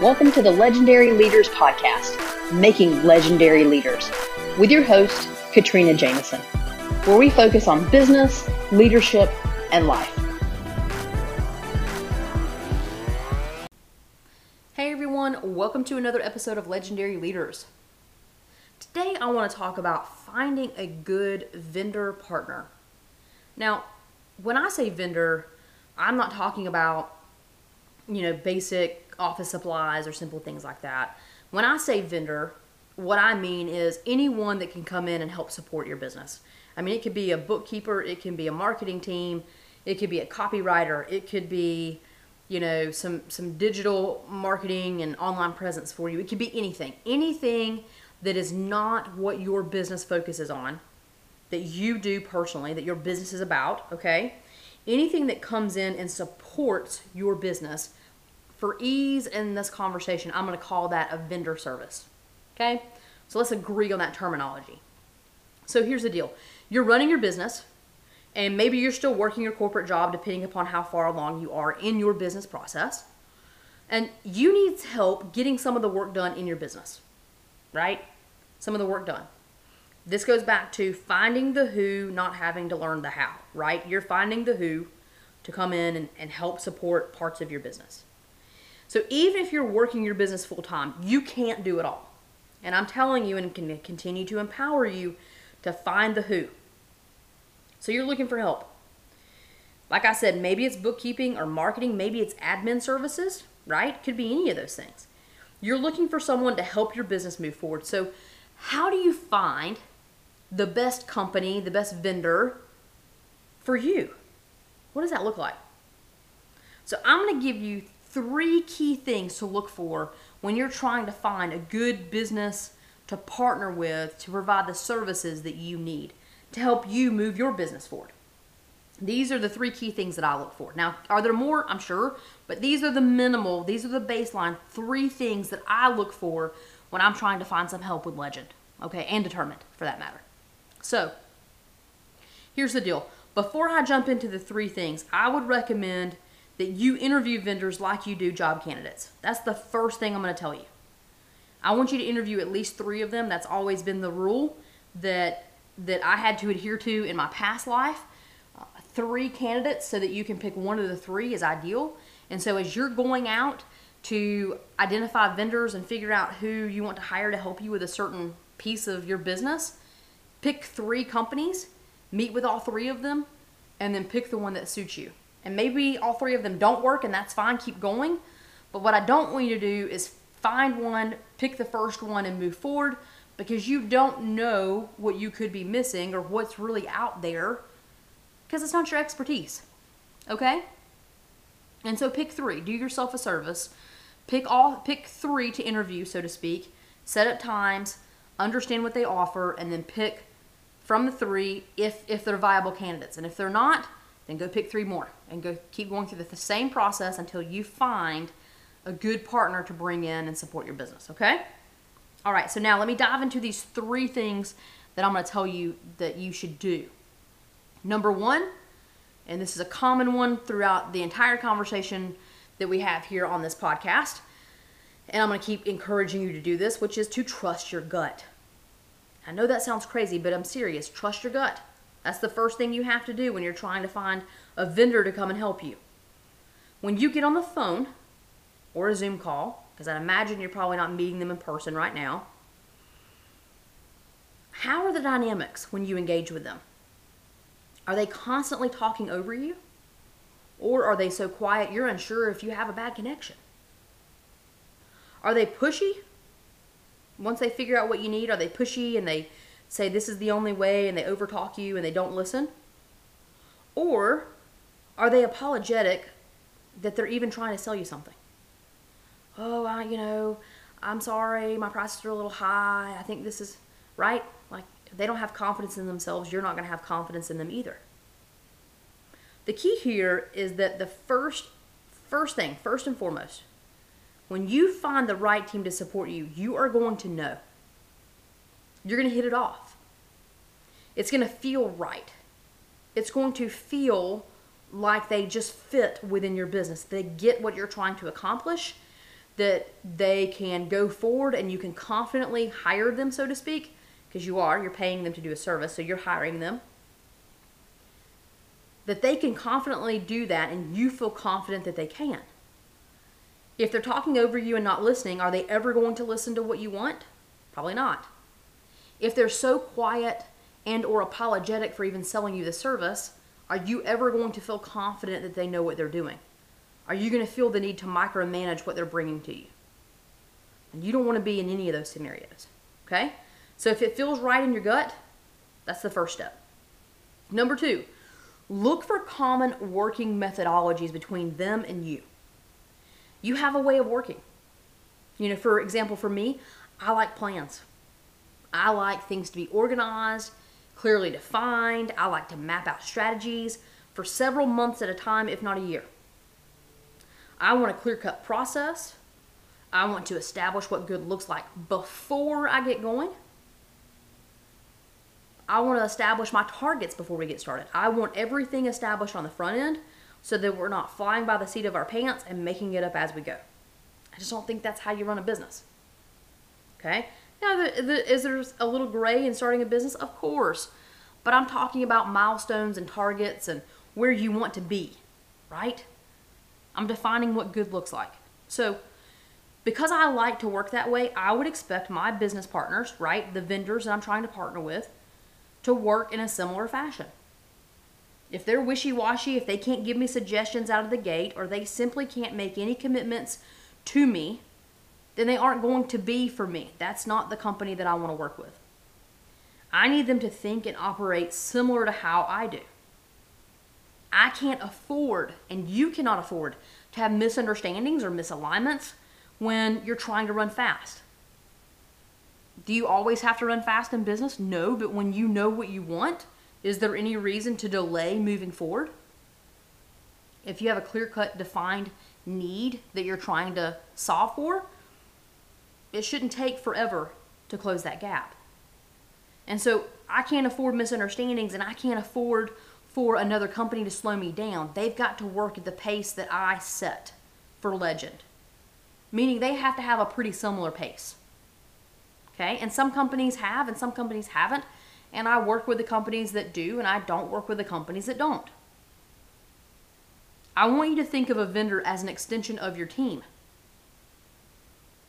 Welcome to the Legendary Leaders Podcast, Making Legendary Leaders, with your host, Katrina Jameson, where we focus on business, leadership, and life. Hey everyone, welcome to another episode of Legendary Leaders. Today I want to talk about finding a good vendor partner. Now, when I say vendor, I'm not talking about, you know, basic office supplies or simple things like that. When I say vendor, what I mean is anyone that can come in and help support your business. I mean, it could be a bookkeeper, it can be a marketing team, it could be a copywriter, it could be, you know, some some digital marketing and online presence for you. It could be anything. Anything that is not what your business focuses on, that you do personally, that your business is about, okay? Anything that comes in and supports your business for ease in this conversation, I'm going to call that a vendor service. Okay? So let's agree on that terminology. So here's the deal you're running your business, and maybe you're still working your corporate job depending upon how far along you are in your business process. And you need help getting some of the work done in your business, right? Some of the work done. This goes back to finding the who, not having to learn the how, right? You're finding the who to come in and, and help support parts of your business. So even if you're working your business full time, you can't do it all. And I'm telling you and can continue to empower you to find the who. So you're looking for help. Like I said, maybe it's bookkeeping or marketing, maybe it's admin services, right? Could be any of those things. You're looking for someone to help your business move forward. So, how do you find the best company, the best vendor for you? What does that look like? So, I'm going to give you three key things to look for when you're trying to find a good business to partner with to provide the services that you need to help you move your business forward. These are the three key things that I look for. Now, are there more? I'm sure, but these are the minimal, these are the baseline three things that I look for when I'm trying to find some help with Legend, okay, and determined for that matter. So, here's the deal. Before I jump into the three things, I would recommend that you interview vendors like you do job candidates. That's the first thing I'm going to tell you. I want you to interview at least three of them. That's always been the rule that that I had to adhere to in my past life. Uh, three candidates so that you can pick one of the three is ideal. And so as you're going out to identify vendors and figure out who you want to hire to help you with a certain piece of your business, pick three companies, meet with all three of them, and then pick the one that suits you. And maybe all three of them don't work, and that's fine, keep going. But what I don't want you to do is find one, pick the first one, and move forward because you don't know what you could be missing or what's really out there because it's not your expertise. Okay? And so pick three. Do yourself a service. Pick all pick three to interview, so to speak. Set up times, understand what they offer, and then pick from the three if if they're viable candidates. And if they're not, then go pick three more and go keep going through the same process until you find a good partner to bring in and support your business, okay? All right, so now let me dive into these three things that I'm going to tell you that you should do. Number one, and this is a common one throughout the entire conversation that we have here on this podcast, and I'm going to keep encouraging you to do this, which is to trust your gut. I know that sounds crazy, but I'm serious. Trust your gut. That's the first thing you have to do when you're trying to find a vendor to come and help you. When you get on the phone or a Zoom call, because I imagine you're probably not meeting them in person right now, how are the dynamics when you engage with them? Are they constantly talking over you? Or are they so quiet you're unsure if you have a bad connection? Are they pushy? Once they figure out what you need, are they pushy and they say this is the only way and they overtalk you and they don't listen? Or are they apologetic that they're even trying to sell you something? Oh, I, you know, I'm sorry, my prices are a little high. I think this is right. Like, if they don't have confidence in themselves, you're not going to have confidence in them either. The key here is that the first first thing, first and foremost, when you find the right team to support you, you are going to know you're going to hit it off. It's going to feel right. It's going to feel like they just fit within your business. They get what you're trying to accomplish. that they can go forward and you can confidently hire them, so to speak, because you are, you're paying them to do a service, so you're hiring them. That they can confidently do that and you feel confident that they can. If they're talking over you and not listening, are they ever going to listen to what you want? Probably not. If they're so quiet and or apologetic for even selling you the service, are you ever going to feel confident that they know what they're doing? Are you going to feel the need to micromanage what they're bringing to you? And you don't want to be in any of those scenarios. Okay? So if it feels right in your gut, that's the first step. Number two, look for common working methodologies between them and you. You have a way of working. You know, for example, for me, I like plans. I like things to be organized, clearly defined. I like to map out strategies for several months at a time, if not a year. I want a clear cut process. I want to establish what good looks like before I get going. I want to establish my targets before we get started. I want everything established on the front end so that we're not flying by the seat of our pants and making it up as we go. I just don't think that's how you run a business. Okay? Now, the, the, is there a little gray in starting a business? Of course. But I'm talking about milestones and targets and where you want to be, right? I'm defining what good looks like. So, because I like to work that way, I would expect my business partners, right, the vendors that I'm trying to partner with, to work in a similar fashion. If they're wishy washy, if they can't give me suggestions out of the gate, or they simply can't make any commitments to me, then they aren't going to be for me. That's not the company that I want to work with. I need them to think and operate similar to how I do. I can't afford, and you cannot afford, to have misunderstandings or misalignments when you're trying to run fast. Do you always have to run fast in business? No, but when you know what you want, is there any reason to delay moving forward? If you have a clear cut, defined need that you're trying to solve for, it shouldn't take forever to close that gap. And so I can't afford misunderstandings and I can't afford for another company to slow me down. They've got to work at the pace that I set for Legend, meaning they have to have a pretty similar pace. Okay, and some companies have and some companies haven't. And I work with the companies that do, and I don't work with the companies that don't. I want you to think of a vendor as an extension of your team.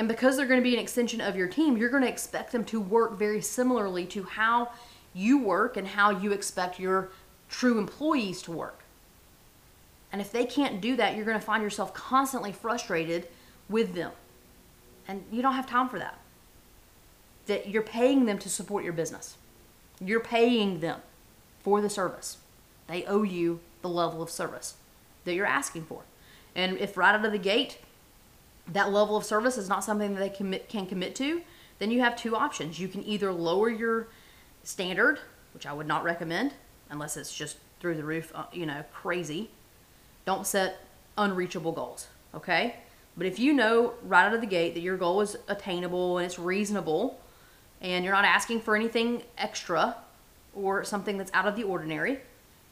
And because they're going to be an extension of your team, you're going to expect them to work very similarly to how you work and how you expect your true employees to work. And if they can't do that, you're going to find yourself constantly frustrated with them. And you don't have time for that. That you're paying them to support your business. You're paying them for the service. They owe you the level of service that you're asking for. And if right out of the gate that level of service is not something that they commit, can commit to, then you have two options. You can either lower your standard, which I would not recommend unless it's just through the roof, uh, you know, crazy. Don't set unreachable goals, okay? But if you know right out of the gate that your goal is attainable and it's reasonable and you're not asking for anything extra or something that's out of the ordinary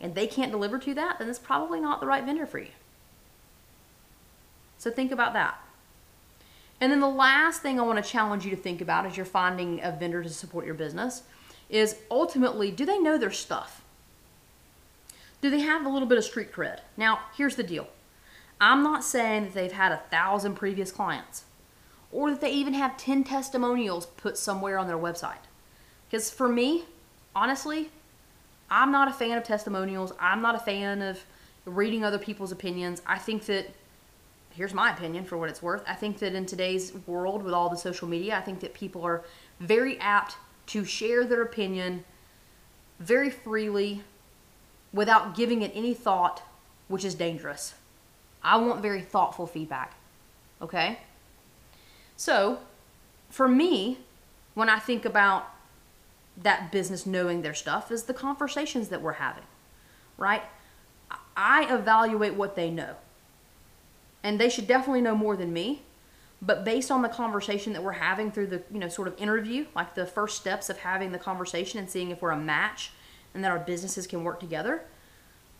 and they can't deliver to that, then it's probably not the right vendor for you. So think about that. And then the last thing I want to challenge you to think about as you're finding a vendor to support your business is ultimately, do they know their stuff? Do they have a little bit of street cred? Now, here's the deal. I'm not saying that they've had a thousand previous clients or that they even have 10 testimonials put somewhere on their website. Because for me, honestly, I'm not a fan of testimonials. I'm not a fan of reading other people's opinions. I think that here's my opinion for what it's worth. I think that in today's world with all the social media, I think that people are very apt to share their opinion very freely without giving it any thought, which is dangerous. I want very thoughtful feedback. Okay? So, for me, when I think about that business knowing their stuff, is the conversations that we're having, right? I evaluate what they know and they should definitely know more than me. But based on the conversation that we're having through the, you know, sort of interview, like the first steps of having the conversation and seeing if we're a match and that our businesses can work together,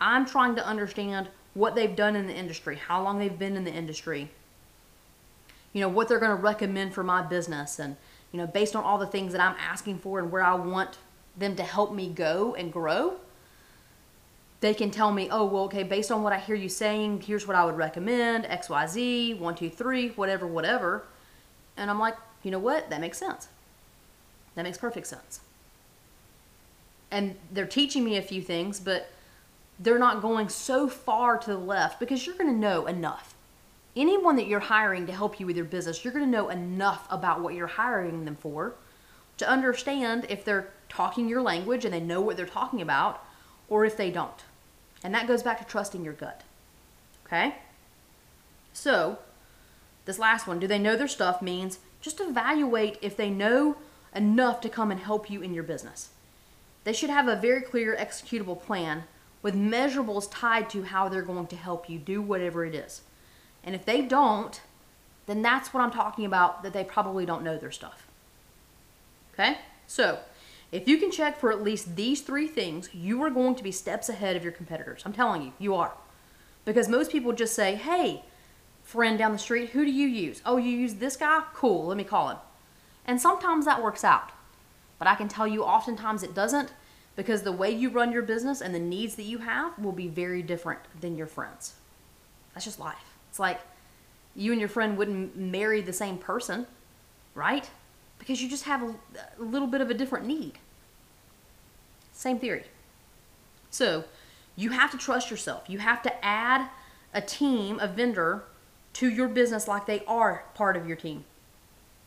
I'm trying to understand what they've done in the industry, how long they've been in the industry. you know, what they're going to recommend for my business and, you know, based on all the things that I'm asking for and where I want them to help me go and grow, they can tell me, oh, well, okay, based on what I hear you saying, here's what I would recommend XYZ, one, two, three, whatever, whatever. And I'm like, you know what? That makes sense. That makes perfect sense. And they're teaching me a few things, but they're not going so far to the left because you're going to know enough. Anyone that you're hiring to help you with your business, you're going to know enough about what you're hiring them for to understand if they're talking your language and they know what they're talking about or if they don't. And that goes back to trusting your gut. Okay? So, this last one, do they know their stuff means just evaluate if they know enough to come and help you in your business. They should have a very clear executable plan with measurables tied to how they're going to help you do whatever it is. And if they don't, then that's what I'm talking about that they probably don't know their stuff. Okay? So, if you can check for at least these three things, you are going to be steps ahead of your competitors. I'm telling you, you are. Because most people just say, hey, friend down the street, who do you use? Oh, you use this guy? Cool, let me call him. And sometimes that works out. But I can tell you, oftentimes it doesn't because the way you run your business and the needs that you have will be very different than your friends. That's just life. It's like you and your friend wouldn't marry the same person, right? Because you just have a, little bit of a different need. Same theory. So you have to trust yourself. You have to add a team, a vendor, to your business like they are part of your team.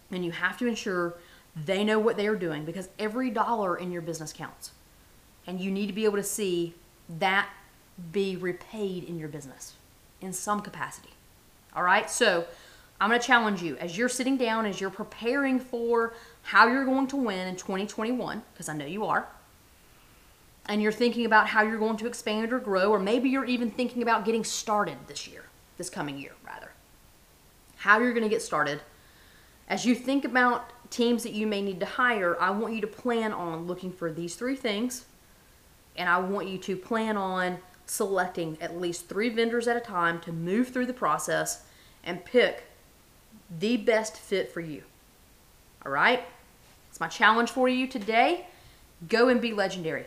And you have to ensure they know what they are doing because every dollar in your business counts. And you need to be able to see that be repaid in your business in some capacity. All right? So I'm going to challenge you as you're sitting down, as you're preparing for how you're going to win in 2021, because I know you are and you're thinking about how you're going to expand or grow, or maybe you're even thinking about getting started this year, this coming year, rather. How you're going to get started. As you think about teams that you may need to hire, I want you to plan on looking for these three things, and I want you to plan on selecting at least three vendors at a time to move through the process and pick the best fit for you. All right? It's my challenge for you today. Go and be legendary.